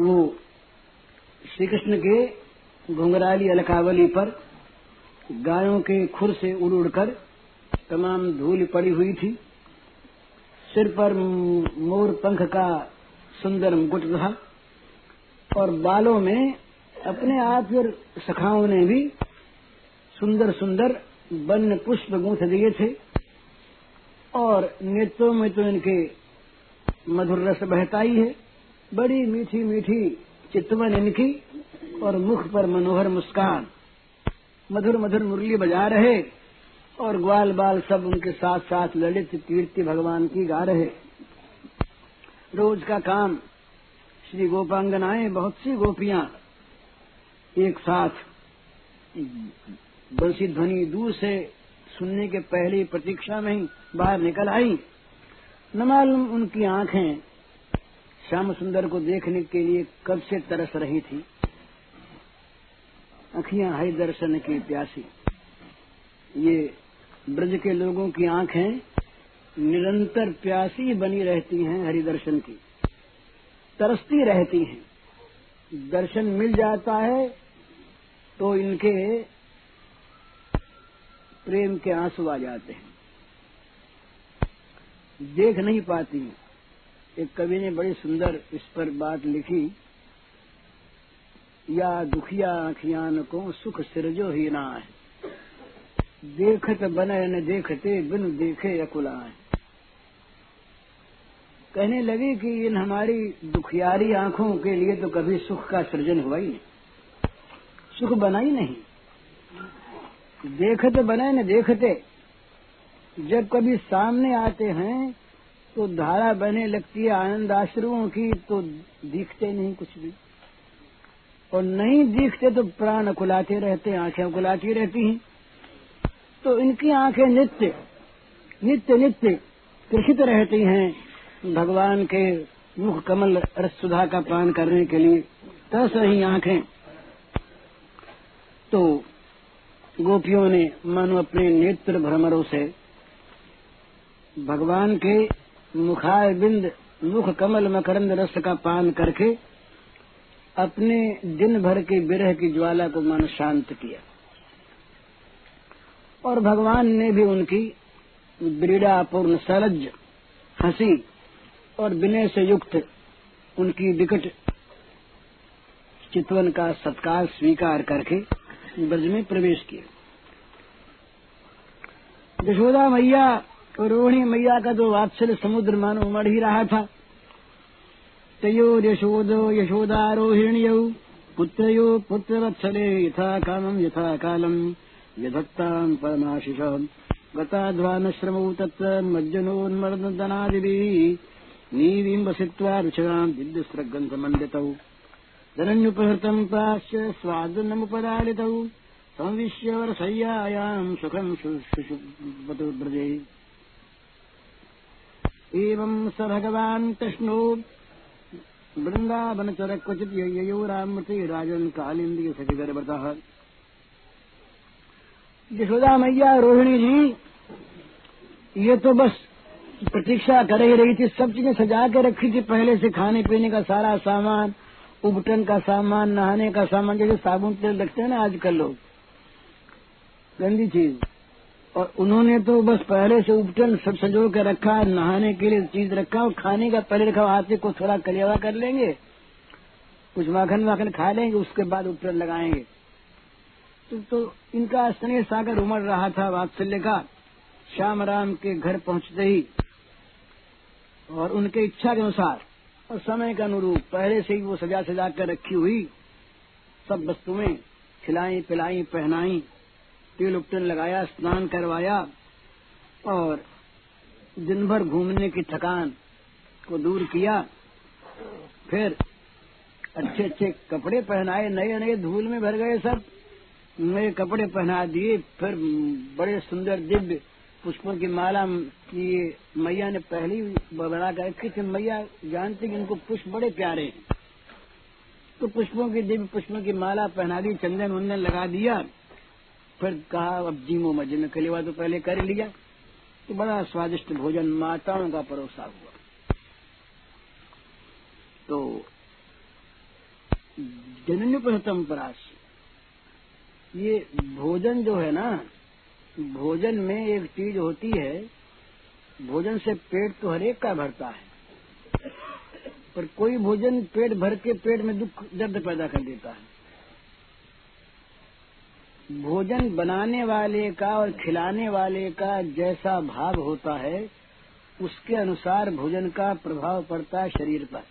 वो श्री कृष्ण के घुंघराली अलकावली पर गायों के खुर से उड़ उड़कर तमाम धूल पड़ी हुई थी। सिर पर मोर पंख का सुंदर मुकुट था और बालों में अपने आप और सखाओं ने भी सुंदर सुंदर वन पुष्प गूंथ दिए थे और नेत्रों में तो इनके मधुर रस बहता ही है। बड़ी मीठी मीठी चितवन इनकी और मुख पर मनोहर मुस्कान। मधुर मधुर मुरली बजा रहे और ग्वाल बाल सब उनके साथ साथ ललित कीर्ति भगवान की गा रहे। रोज का काम। श्री गोपांगनाएँ बहुत सी गोपियाँ। एक साथ बंसी ध्वनि दूर से सुनने के पहले प्रतीक्षा में ही बाहर निकल आई। न मालूम उनकी आँखें श्याम सुंदर को देखने के लिए कब से तरस रही थी? अखियाँ हरि दर्शन की प्यासी। ये ब्रज के लोगों की आँखें निरंतर प्यासी बनी रहती हैं हरि दर्शन की। तरसती रहती हैं। दर्शन मिल जाता है तो इनके प्रेम के आँसू आ जाते हैं। देख नहीं पाती एक कवि ने बड़ी सुंदर इस पर बात लिखी, या दुखिया आखियान को सुख सिरजो ही ना है देखत बने न देखते, बिन देखे अकुला है कहने लगी कि इन हमारी दुखियारी आँखों के लिए तो कभी सुख का सृजन हुआ ही नहीं। सुख बना ही नहीं। देखते बने न देखते, जब कभी सामने आते हैं तो धारा बहने लगती है आनंद आश्रुओं की तो दिखते नहीं कुछ भी। और नहीं दिखते तो प्राण खुलाते रहते आँखें खुलाती रहती हैं। तो इनकी आँखें नित्य नित्य नित्य कृषित रहती हैं। भगवान के मुख कमल रस सुधा का पान करने के लिए तरस रही आँखें। तो गोपियों ने मानो अपने नेत्र भ्रमरों से भगवान के मुखार बिंद मुख कमल मकरंद रस का पान करके अपने दिन भर के विरह की ज्वाला को मन शांत किया। और भगवान ने भी उनकी पूर्ण सलज हँसी और विनय से युक्त उनकी विकट चितवन का सत्कार स्वीकार करके ब्रज में प्रवेश किया। यशोदा मैया रोहिणी मैया का तो वात्सल्य समुद्र मानो उमड़ ही रहा था। तयो यशोदो यशोदारोहिण्यौ पुत्रयो पुत्रवत्सले यथा कामम् यथा कालम् यधत्ताम् परमाशिष। गताध्वानश्रमौ तत्र मज्जनोन्मर्दनादिभिः, नीविम्बसित्वा रुचराम् दिव्यस्रग्रन्थमण्डितौ। धनन्युपहृतम् प्राश्च स्वादनमुपदालितौ संविश्य वर्षय्यायाम् सुखम् शुशुवतु एवम् स भगवान् कृष्णो वृंदावन चर क्वचित ययो रामते राजन कालिंदी सखी गर्भतः यशोदा मैया रोहिणी जी ये तो बस प्रतीक्षा कर ही रही थी सब चीज़ें सजा के रखी थी पहले से खाने पीने का सारा सामान, उबटन का सामान, नहाने का सामान, जैसे साबुन तेल रखते हैं ना आजकल लोग। गंदी चीज़। और उन्होंने तो बस पहले से उपटन सब सजो के रखा है नहाने के लिए चीज़ रखा और खाने का पहले रखा हाथ से को थोड़ा कलियावा कर लेंगे। कुछ माखन माखन खा लेंगे उसके बाद उपटन लगाएँगे। तो, तो इनका स्नेह सागर उमड़ रहा था वात्सल्य का श्याम राम के घर पहुँचते ही और उनके इच्छा के अनुसार और समय के अनुरूप पहले से ही वो सजा सजा कर रखी हुई सब वस्तुएँ खिलाई पिलाई पहनाई तेल उपटन लगाया, स्नान करवाया और दिन भर घूमने की थकान को दूर किया। फिर अच्छे अच्छे कपड़े पहनाए नए नए धूल में भर गए सब। नए कपड़े पहना दिए, फिर बड़े सुंदर दिव्य पुष्पों की माला की मैया ने पहली बना कर रखी थी। मैया जानती कि इनको पुष्प बड़े प्यारे हैं। तो पुष्पों की दिव्य पुष्पों की माला पहना दी चंदन वंदन लगा दिया। फिर कहा, अब जीमो मज़े में कलेवा तो पहले कर लिया। तो बड़ा स्वादिष्ट भोजन माताओं का परोसा हुआ। तो जनन्युपहतम पराश, ये भोजन जो है ना, भोजन में एक चीज़ होती है, भोजन से पेट तो हरेक का भरता है, पर कोई भोजन पेट भर के पेट में दुख, दर्द पैदा कर देता है। भोजन बनाने वाले का और खिलाने वाले का जैसा भाव होता है, उसके अनुसार भोजन का प्रभाव पड़ता है शरीर पर।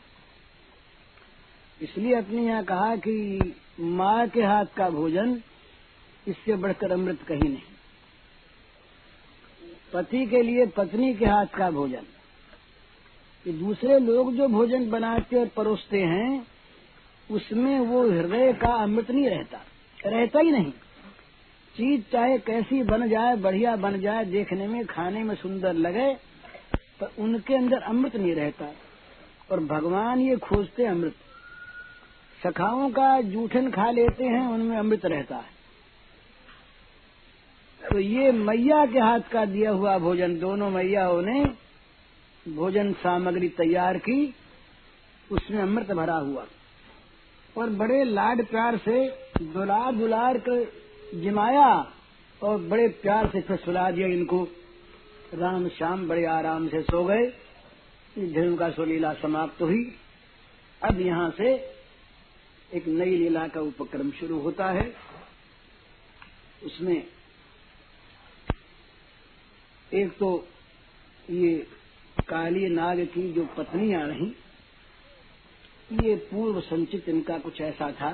इसलिए अपने यहाँ कहा कि माँ के हाथ का भोजन इससे बढ़कर अमृत कहीं नहीं। पति के लिए पत्नी के हाथ का भोजन। कि दूसरे लोग जो भोजन बनाते और परोसते हैं, उसमें वो हृदय का अमृत नहीं रहता रहता ही नहीं। चीज़ चाहे कैसी बन जाए, बढ़िया बन जाए, देखने में, खाने में सुंदर लगे पर उनके अंदर अमृत नहीं रहता। और भगवान ये खोजते अमृत। सखाओं का जूठन खा लेते हैं, उनमें अमृत रहता है। तो ये मैया के हाथ का दिया हुआ भोजन, दोनों मैयाओं ने भोजन सामग्री तैयार की, उसमें अमृत भरा हुआ। और बड़े लाड प्यार से दुलार दुलार कर जिमाया और बड़े प्यार से फिर सुला दिया इनको। राम श्याम बड़े आराम से सो गए। धर्म का सो लीला समाप्त हुई। अब यहाँ से एक नई लीला का उपक्रम शुरू होता है। उसमें एक तो ये काली नाग की जो पत्नियाँ रही, ये पूर्व संचित इनका कुछ ऐसा था।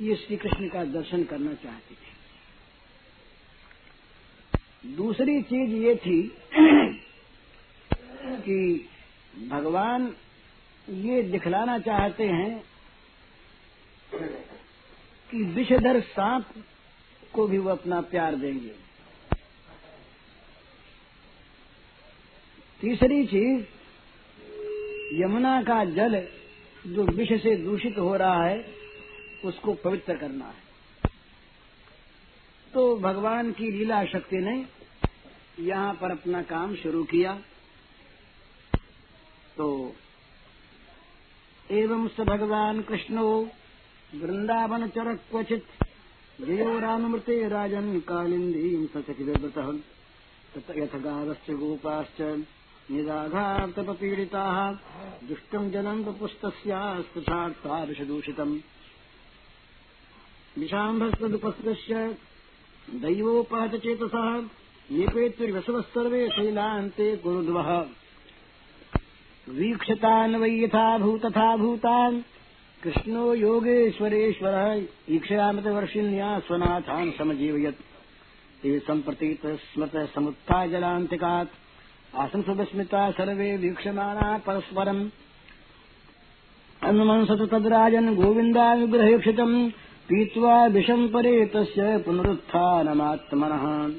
ये श्री कृष्ण का दर्शन करना चाहती थी। दूसरी चीज़ ये थी कि भगवान ये दिखलाना चाहते हैं कि विषधर सांप को भी वो अपना प्यार देंगे। तीसरी चीज़, यमुना का जल जो विष से दूषित हो रहा है उसको पवित्र करना है। तो भगवान की लीला शक्ति ने यहाँ पर अपना काम शुरू किया। तो एवं स भगवान कृष्णो वृंदावन चर क्वचित जयो राममृते राजन कालिंदी सचकिव्रत यथ गावश्च गोपाश्च निराघातपीडिताः दुष्टम् जलम् वपुस्तस्यास्पृशार्था दैवोपहतचेतसः निपेत्युर्वसवः सर्वे शैलान्ते कुरुद्वः वीक्षतान् वै यथा भूतथा भूतान्, कृष्णो योगेश्वरेश्वरः ईक्षयामृतवर्षिण्या स्वनाथान् समजीवयत्। ते सम्प्रतीत स्मृत समुत्थाय जलान्तिकात् आसन् सुविस्मिता सर्वे वीक्षमाणा परस्परम्। अनुमंसत तद्राजन् गोविन्दानुग्रहेक्षितम् पीत्वा विषम परे तस्य पुनरुत्थानमात्मनः।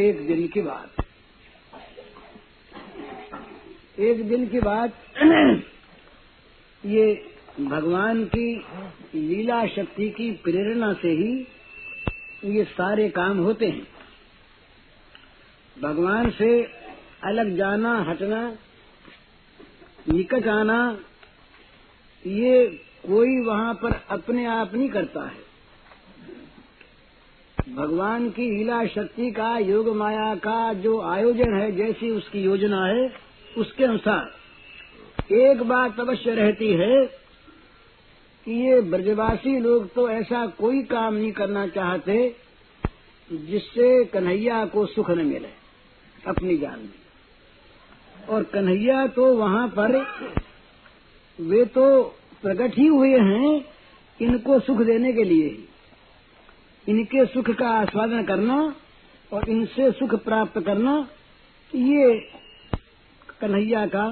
एक दिन की बात। एक दिन की बात, ये भगवान की लीला शक्ति की प्रेरणा से ही ये सारे काम होते हैं। भगवान से अलग जाना, हटना, निकट आना, ये कोई वहाँ पर अपने आप नहीं करता है। भगवान की लीला शक्ति का, योग माया का जो आयोजन है, जैसी उसकी योजना है, उसके अनुसार एक बात अवश्य रहती है कि ये ब्रजवासी लोग तो ऐसा कोई काम नहीं करना चाहते जिससे कन्हैया को सुख न मिले, अपनी जान में। और कन्हैया तो वहाँ पर, वे तो प्रकट ही हुए हैं इनको सुख देने के लिए। इनके सुख का आस्वादन करना और इनसे सुख प्राप्त करना ये कन्हैया का